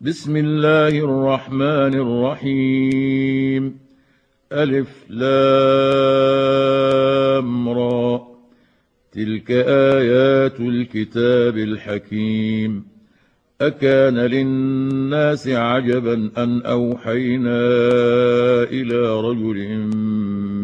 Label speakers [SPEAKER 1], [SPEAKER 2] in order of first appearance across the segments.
[SPEAKER 1] بسم الله الرحمن الرحيم ألف لام را تلك آيات الكتاب الحكيم أكان للناس عجبا أن أوحينا إلى رجل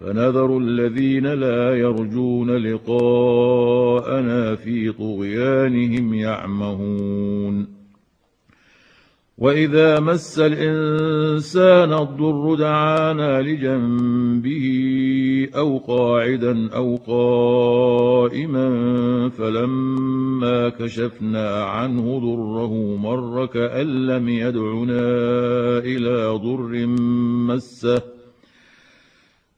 [SPEAKER 1] فنذر الذين لا يرجون لقاءنا في طغيانهم يعمهون. وإذا مس الإنسان الضر دعانا لجنبه أو قاعدا أو قائما فلما كشفنا عنه ضره مر كأن لم يدعنا إلى ضر مسه.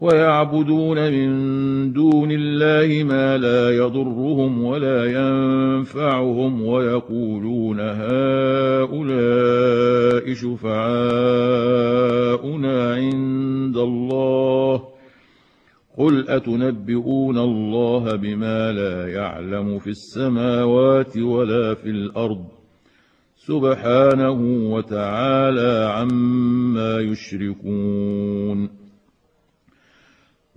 [SPEAKER 1] ويعبدون من دون الله ما لا يضرهم ولا ينفعهم ويقولون هؤلاء شفعاؤنا عند الله. قل أتنبئون الله بما لا يعلم في السماوات ولا في الأرض؟ سبحانه وتعالى عما يشركون.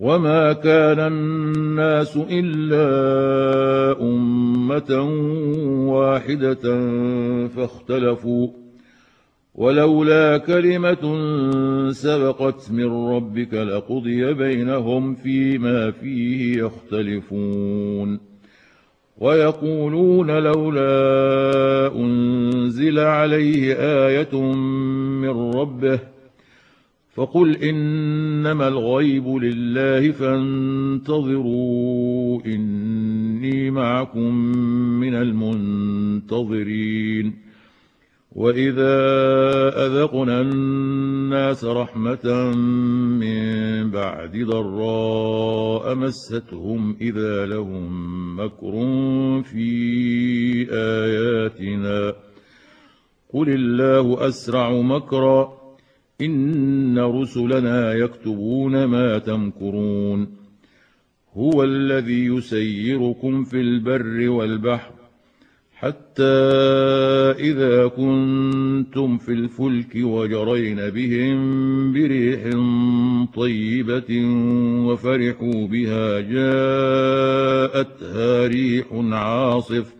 [SPEAKER 1] وما كان الناس الا امه واحدة فاختلفوا ولولا كلمه سبقت من ربك لقضي بينهم فيما فيه يختلفون ويقولون لولا انزل عليه إيه من ربه فقل إنما الغيب لله فانتظروا إني معكم من المنتظرين. وإذا أذقنا الناس رحمة من بعد ضراء مستهم إذا لهم مكر في آياتنا. قل الله أسرع مكرا إن رسلنا يكتبون ما تمكرون هو الذي يسيركم في البر والبحر حتى إذا كنتم في الفلك وجرين بهم بريح طيبة وفرحوا بها جاءتها ريح عاصف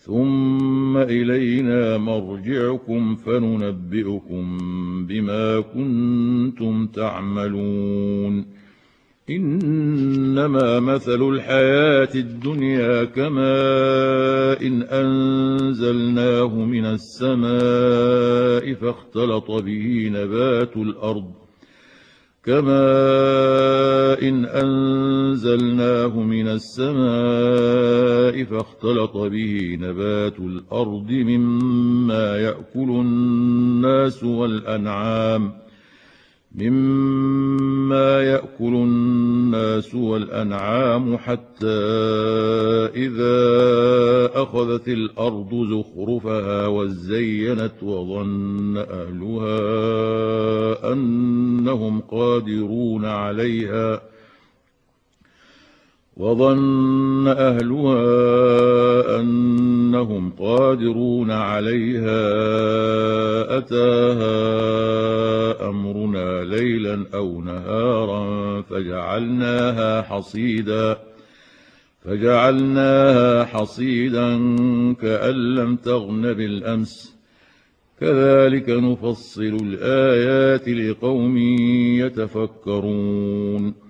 [SPEAKER 1] ثم إلينا مرجعكم فننبئكم بما كنتم تعملون. إنما مثل الحياة الدنيا كماء إن أنزلناه من السماء فاختلط به نبات الأرض كماء إن أنزلناه من السماء فاختلط به نبات الأرض مما يأكل الناس والأنعام مما يأكل الناس والأنعام حتى إذا أخذت الأرض زخرفها وزينت وظن أهلها أنهم قادرون عليها وظن أهلها أنهم قادرون عليها أتاها أمرنا ليلا أو نهارا فجعلناها حصيدا فجعلناها حصيدا كأن لم تغن بالأمس. كذلك نفصل الآيات لقوم يتفكرون.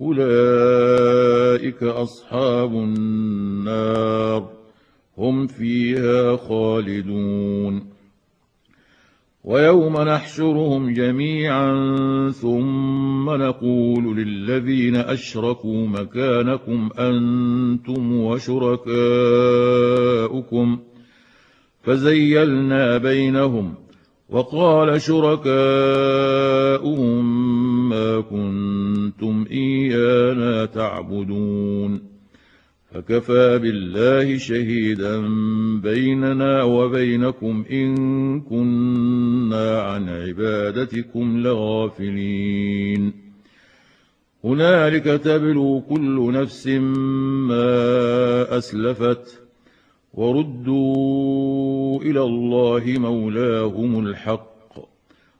[SPEAKER 1] أولئك أصحاب النار. هم فيها خالدون. ويوم نحشرهم جميعا ثم نقول للذين أشركوا مكانكم أنتم وشركاؤكم. فزيلنا بينهم وقال شركاؤهم ما كنتم إيانا تعبدون. فكفى بالله شهيدا بيننا وبينكم إن كنا عن عبادتكم لغافلين. هنالك تبلو كل نفس ما أسلفت وردوا إلى الله مولاهم الحق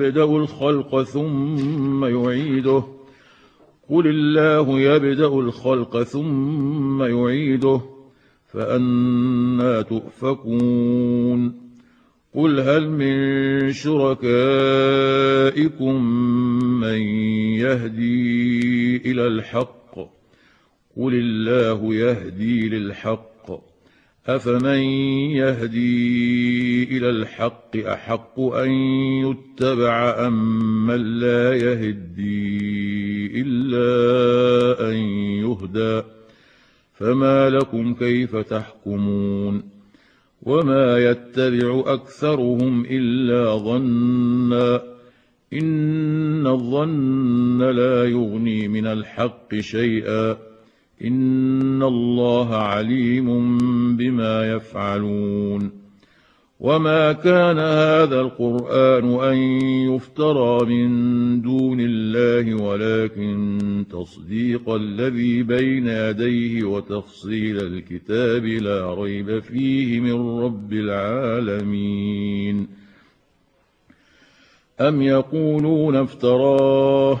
[SPEAKER 1] يبدأ الخلق ثم يعيده. قل الله يبدأ الخلق ثم يعيده. فانى تؤفكون. قل هل من شركائكم من يهدي إلى الحق؟ قل الله يهدي للحق. أفمن يهدي إلى الحق أحق أن يتبع أم من لا يهدي إلا أن يهدى فما لكم كيف تحكمون وما يتبع أكثرهم إلا ظنا إن الظن لا يغني من الحق شيئا ان الله عليم بما يفعلون وما كان هذا القران ان يفترى من دون الله ولكن تصديق الذي بين يديه وتفصيل الكتاب لا ريب فيه من رب العالمين ام يقولون افتراه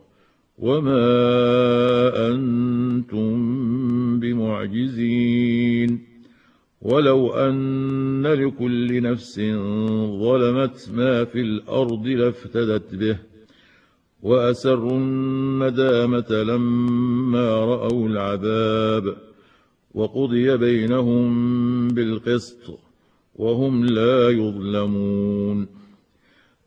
[SPEAKER 1] وما أنتم بمعجزين ولو ان لكل نفس ظلمت ما في الأرض لافتدت به واسروا الندامه لما راوا العذاب وقضي بينهم بالقسط وهم لا يظلمون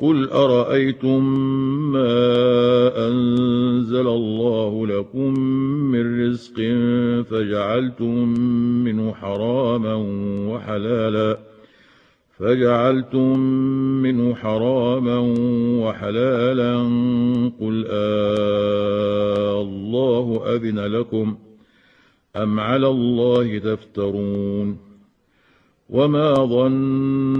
[SPEAKER 1] قل ارايتم ما انزل الله لكم من رزق فجعلتم منه حراما وحلالا فجعلتم منه حراما وحلالا قل آه الله اذن لكم ام على الله تفترون وما ظن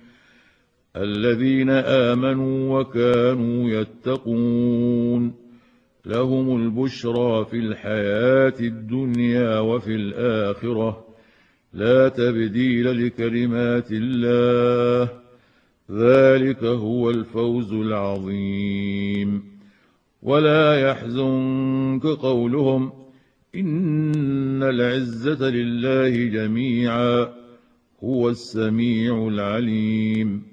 [SPEAKER 1] الذين آمنوا وكانوا يتقون لهم البشرى في الحياة الدنيا وفي الآخرة. لا تبديل لكلمات الله. ذلك هو الفوز العظيم. ولا يحزنك قولهم إن العزة لله جميعا. هو السميع العليم.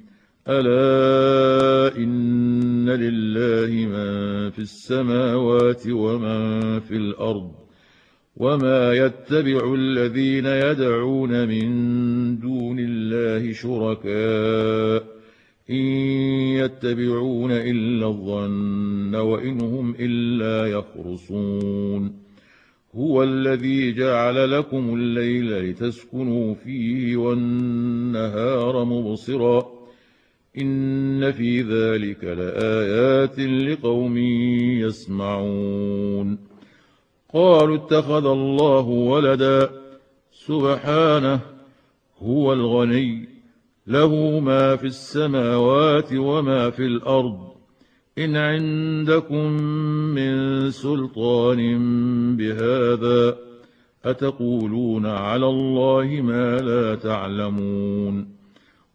[SPEAKER 1] ألا إن لله من في السماوات ومن في الأرض وما يتبع الذين يدعون من دون الله شركاء إن يتبعون إلا الظن وإن هم إلا يخرصون هو الذي جعل لكم الليل لتسكنوا فيه والنهار مبصرا إن في ذلك لآيات لقوم يسمعون قالوا اتخذ الله ولدا سبحانه هو الغني له ما في السماوات وما في الأرض إن عندكم من سلطان بهذا أتقولون على الله ما لا تعلمون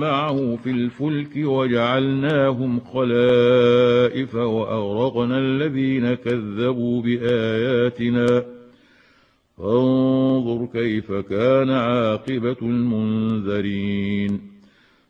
[SPEAKER 1] معه في الفلك وجعلناهم خلائف وأغرقنا الذين كذبوا بآياتنا. فانظر كيف كان عاقبة المنذرين.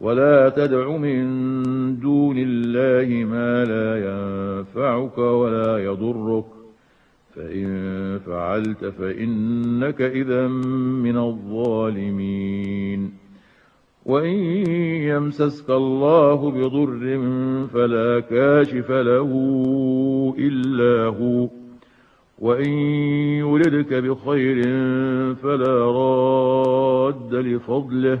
[SPEAKER 1] ولا تدع من دون الله ما لا ينفعك ولا يضرك فإن فعلت فإنك إذا من الظالمين وإن يمسسك الله بضر فلا كاشف له إلا هو وإن يردك بخير فلا راد لفضله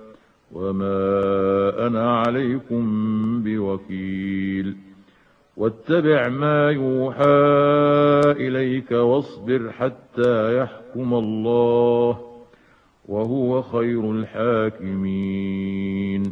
[SPEAKER 1] وما أنا عليكم بوكيل واتبع ما يوحى إليك واصبر حتى يحكم الله وهو خير الحاكمين